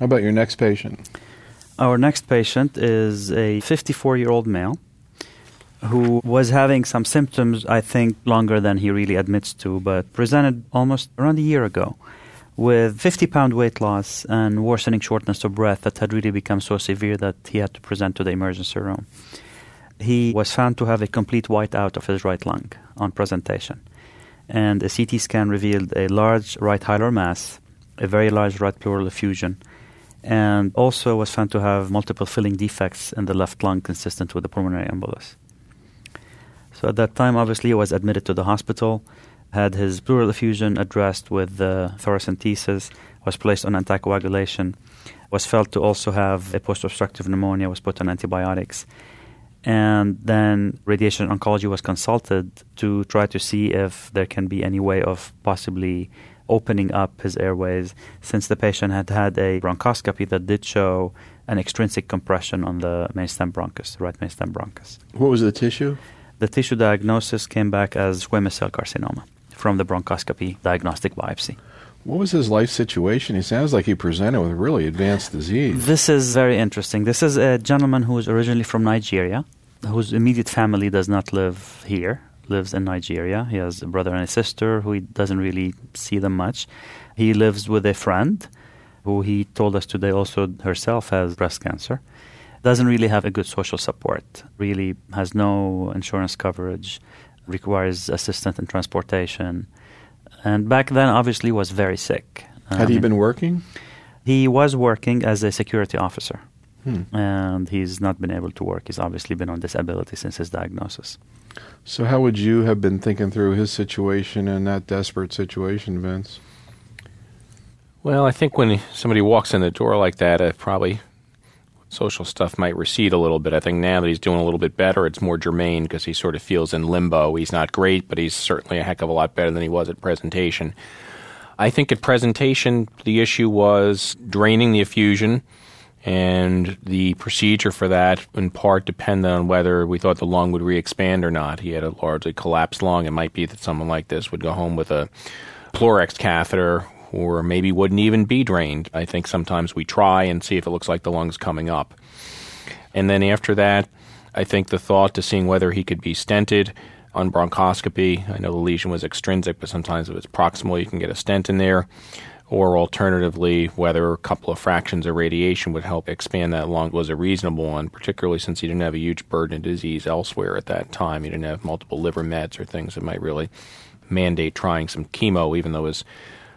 How about your next patient? Our next patient is a 54 year old male who was having some symptoms, I think, longer than he really admits to, but presented almost around a year ago with 50 pound weight loss and worsening shortness of breath that had really become so severe that he had to present to the emergency room. He was found to have a complete whiteout of his right lung on presentation. And a CT scan revealed a large right hilar mass, a very large right pleural effusion, and also was found to have multiple filling defects in the left lung consistent with a pulmonary embolus. So at that time, obviously, he was admitted to the hospital, had his pleural effusion addressed with uh, thoracentesis, was placed on anticoagulation, was felt to also have a post-obstructive pneumonia, was put on antibiotics. And then radiation oncology was consulted to try to see if there can be any way of possibly opening up his airways since the patient had had a bronchoscopy that did show an extrinsic compression on the main stem bronchus, right main stem bronchus. What was the tissue? The tissue diagnosis came back as squamous cell carcinoma from the bronchoscopy diagnostic biopsy. What was his life situation? He sounds like he presented with really advanced disease. This is very interesting. This is a gentleman who is originally from Nigeria, whose immediate family does not live here, lives in Nigeria. He has a brother and a sister who he doesn't really see them much. He lives with a friend who he told us today also herself has breast cancer doesn't really have a good social support, really has no insurance coverage, requires assistance in transportation. And back then, obviously, was very sick. Had he um, been working? He was working as a security officer. Hmm. And he's not been able to work. He's obviously been on disability since his diagnosis. So, how would you have been thinking through his situation in that desperate situation, Vince? Well, I think when somebody walks in the door like that, it probably social stuff might recede a little bit. I think now that he's doing a little bit better, it's more germane because he sort of feels in limbo. He's not great, but he's certainly a heck of a lot better than he was at presentation. I think at presentation, the issue was draining the effusion, and the procedure for that in part depended on whether we thought the lung would re expand or not. He had a largely collapsed lung. It might be that someone like this would go home with a PleurX catheter or maybe wouldn't even be drained. I think sometimes we try and see if it looks like the lung's coming up. And then after that, I think the thought to seeing whether he could be stented on bronchoscopy. I know the lesion was extrinsic, but sometimes if it's proximal, you can get a stent in there. Or alternatively, whether a couple of fractions of radiation would help expand that lung was a reasonable one, particularly since he didn't have a huge burden of disease elsewhere at that time. He didn't have multiple liver mets or things that might really mandate trying some chemo, even though his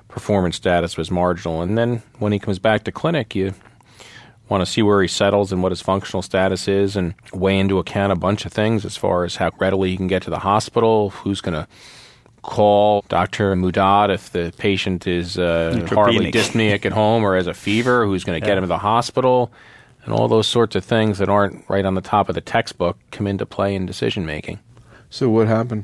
performance status was marginal. And then when he comes back to clinic, you want to see where he settles and what his functional status is and weigh into account a bunch of things as far as how readily he can get to the hospital, who's going to call Dr. Mudad if the patient is uh, horribly dyspneic at home or has a fever, who's going to yeah. get him to the hospital, and all those sorts of things that aren't right on the top of the textbook come into play in decision making. So what happened?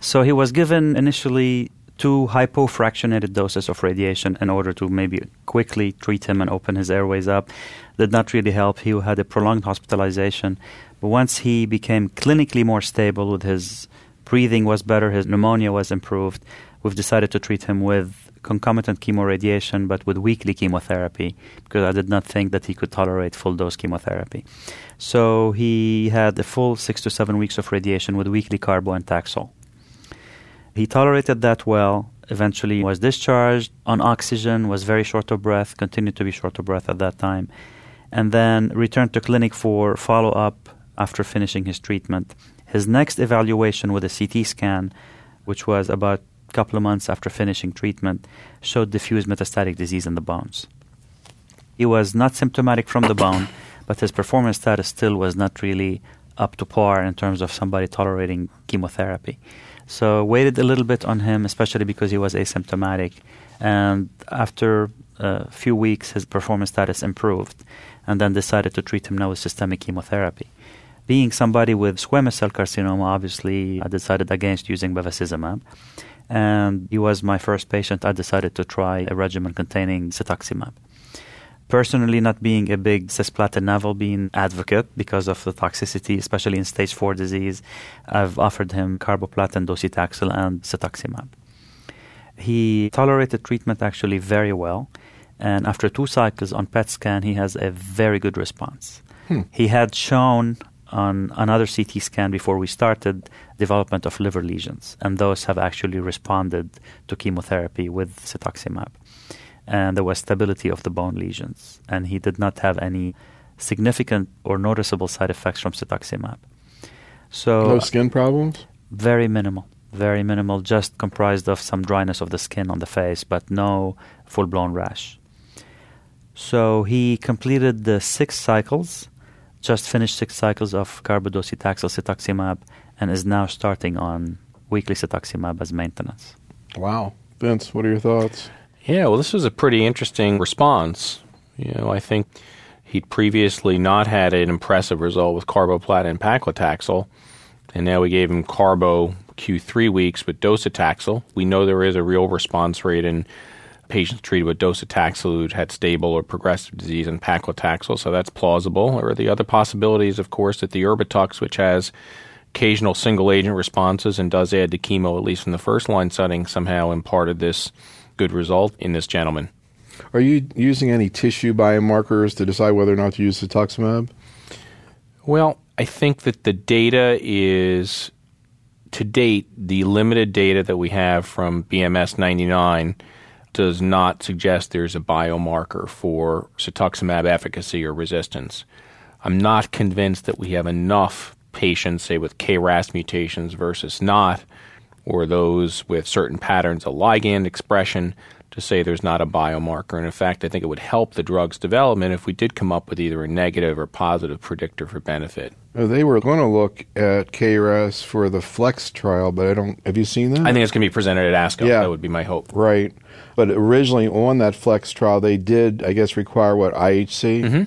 So he was given initially two hypofractionated doses of radiation in order to maybe quickly treat him and open his airways up. Did not really help. He had a prolonged hospitalization. But once he became clinically more stable with his breathing was better, his pneumonia was improved, we've decided to treat him with concomitant chemoradiation but with weekly chemotherapy because I did not think that he could tolerate full dose chemotherapy. So he had a full six to seven weeks of radiation with weekly carbo and Taxol. He tolerated that well, eventually was discharged on oxygen, was very short of breath, continued to be short of breath at that time, and then returned to clinic for follow up after finishing his treatment. His next evaluation with a CT scan, which was about a couple of months after finishing treatment, showed diffuse metastatic disease in the bones. He was not symptomatic from the bone, but his performance status still was not really up to par in terms of somebody tolerating chemotherapy. So waited a little bit on him, especially because he was asymptomatic. And after a few weeks, his performance status improved, and then decided to treat him now with systemic chemotherapy. Being somebody with squamous cell carcinoma, obviously, I decided against using bevacizumab. And he was my first patient. I decided to try a regimen containing cetuximab personally not being a big cisplatin Navelbine advocate because of the toxicity, especially in stage 4 disease, I've offered him carboplatin, docetaxel, and cetuximab. He tolerated treatment actually very well. And after two cycles on PET scan, he has a very good response. Hmm. He had shown on another CT scan before we started development of liver lesions, and those have actually responded to chemotherapy with cetuximab. And there was stability of the bone lesions, and he did not have any significant or noticeable side effects from cetuximab. So No skin problems? very minimal, very minimal, just comprised of some dryness of the skin on the face, but no full blown rash. So he completed the six cycles, just finished six cycles of carbadocetaxel cetuximab, and is now starting on weekly cetuximab as maintenance. Wow. Vince, what are your thoughts? Yeah, well, this was a pretty interesting response. You know, I think he'd previously not had an impressive result with carboplatin and paclitaxel, and now we gave him carbo Q3 weeks with docetaxel. We know there is a real response rate in patients treated with docetaxel who had stable or progressive disease and paclitaxel, so that's plausible. Or the other possibility is, of course, that the Erbitux, which has occasional single agent responses and does add to chemo, at least in the first line setting, somehow imparted this good result in this gentleman. Are you using any tissue biomarkers to decide whether or not to use cetuximab? Well, I think that the data is, to date, the limited data that we have from BMS 99 does not suggest there's a biomarker for cetuximab efficacy or resistance. I'm not convinced that we have enough patients, say, with KRAS mutations versus not, or those with certain patterns of ligand expression to say there's not a biomarker. And in fact, I think it would help the drug's development if we did come up with either a negative or positive predictor for benefit. They were going to look at KRAS for the Flex trial, but I don't. Have you seen that? I think it's going to be presented at ASCO. Yeah. That would be my hope. Right. But originally on that Flex trial, they did, I guess, require what IHC. Mhm.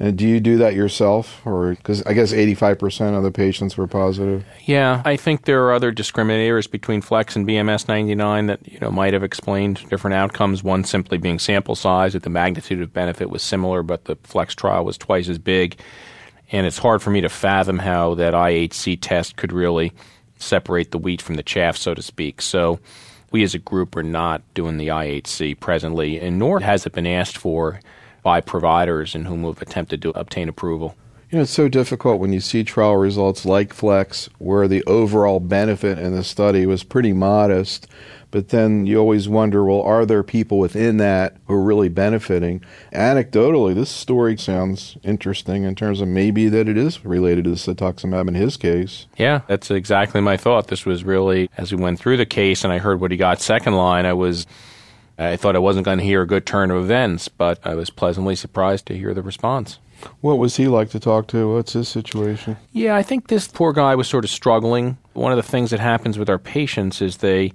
And do you do that yourself, or because I guess eighty-five percent of the patients were positive? Yeah, I think there are other discriminators between Flex and BMS 99 that you know might have explained different outcomes. One simply being sample size, that the magnitude of benefit was similar, but the Flex trial was twice as big. And it's hard for me to fathom how that IHC test could really separate the wheat from the chaff, so to speak. So we as a group are not doing the IHC presently, and nor has it been asked for by providers in whom we've attempted to obtain approval. You know, it's so difficult when you see trial results like Flex, where the overall benefit in the study was pretty modest, but then you always wonder, well, are there people within that who are really benefiting? Anecdotally, this story sounds interesting in terms of maybe that it is related to the cetuximab in his case. Yeah, that's exactly my thought. This was really, as we went through the case and I heard what he got second line, I was, I thought I wasn't going to hear a good turn of events, but I was pleasantly surprised to hear the response. What was he like to talk to? What's his situation? Yeah, I think this poor guy was sort of struggling. One of the things that happens with our patients is they,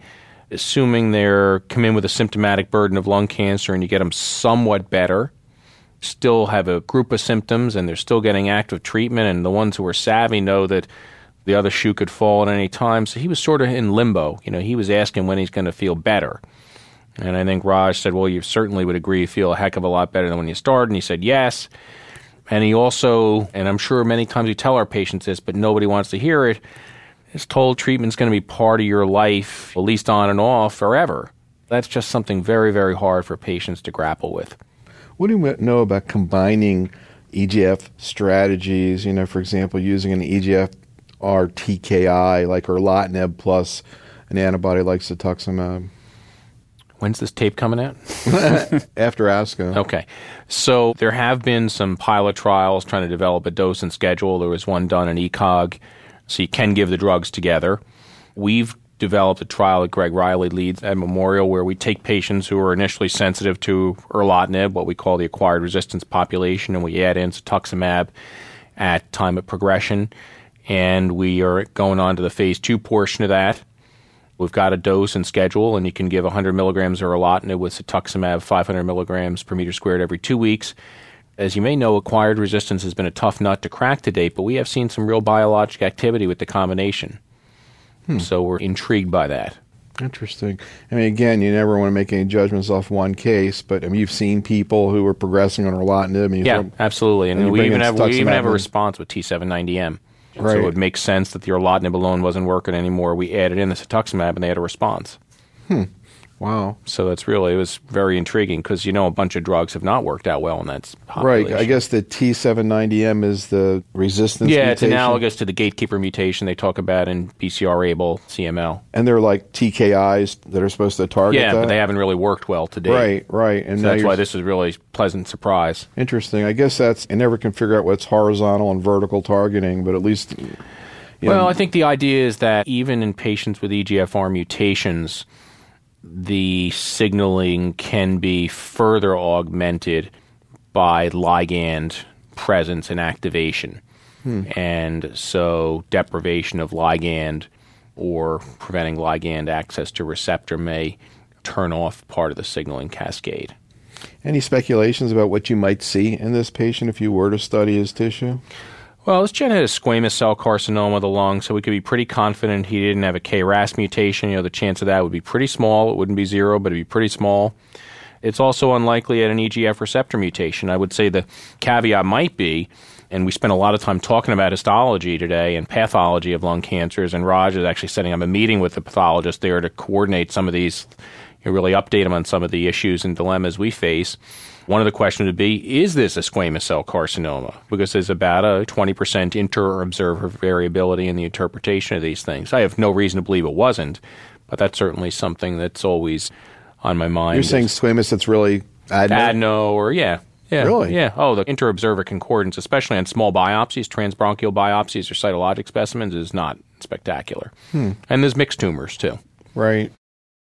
assuming they're come in with a symptomatic burden of lung cancer and you get them somewhat better, still have a group of symptoms and they're still getting active treatment. And the ones who are savvy know that the other shoe could fall at any time. So he was sort of in limbo. You know, he was asking when he's going to feel better. And I think Raj said, Well, you certainly would agree you feel a heck of a lot better than when you started. And he said, Yes. And he also, and I'm sure many times we tell our patients this, but nobody wants to hear it, is told treatment's going to be part of your life, at least on and off, forever. That's just something very, very hard for patients to grapple with. What do you know about combining EGF strategies? You know, for example, using an EGF or TKI like erlotinib plus an antibody like cetuximab When's this tape coming out? after ASCO. Okay. So there have been some pilot trials trying to develop a dose and schedule. There was one done in ECOG, so you can give the drugs together. We've developed a trial that Greg Riely leads at Memorial where we take patients who are initially sensitive to erlotinib, what we call the acquired resistance population, and we add in cetuximab at time of progression. And we are going on to the phase two portion of that. We've got a dose and schedule, and you can give 100 milligrams of erlotinib with cetuximab 500 milligrams per meter squared every two weeks. As you may know, acquired resistance has been a tough nut to crack to date, but we have seen some real biologic activity with the combination. Hmm. So we're intrigued by that. Interesting. I mean, again, you never want to make any judgments off one case, but I mean, you've seen people who were progressing on erlotinib. And you Yeah, absolutely. And, and we even have we even have a response with T790M. So it makes sense that the erlotinib alone wasn't working anymore. We added in the cetuximab, and they had a response. Hmm. Wow. So that's really it was very intriguing because you know a bunch of drugs have not worked out well in that population. Right. I guess the T790M is the resistance. Yeah, it's analogous to the gatekeeper mutation they talk about in BCR-ABL CML. and they're like TKIs that are supposed to target Yeah, that. but they haven't really worked well today. Right, right, and So that's why this is really a pleasant surprise. interesting. I guess that's I never can figure out what's horizontal and vertical targeting, but at least Well, know, I think the idea is that even in patients with EGFR mutations, the signaling can be further augmented by ligand presence and activation. Hmm. And so deprivation of ligand or preventing ligand access to receptor may turn off part of the signaling cascade. any speculations about what you might see in this patient if you were to study his tissue? Well, this gen had a squamous cell carcinoma of the lung, so we could be pretty confident he didn't have a KRAS mutation. You know, the chance of that would be pretty small. It wouldn't be zero, but it'd be pretty small. It's also unlikely at an EGF receptor mutation. I would say the caveat might be, and we spent a lot of time talking about histology today and pathology of lung cancers, and Raj is actually setting up a meeting with the pathologist there to coordinate some of these, you know, really update him on some of the issues and dilemmas we face. One of the questions would be Is this a squamous cell carcinoma? Because there's about a 20% inter observer variability in the interpretation of these things. I have no reason to believe it wasn't, but that's certainly something that's always on my mind. You're saying squamous that's really adeno? adeno or, yeah. Yeah, Really? Yeah. Oh, the inter-observer concordance, especially on small biopsies, transbronchial biopsies or cytologic specimens, is not spectacular. Hmm. And there's mixed tumors too. Right.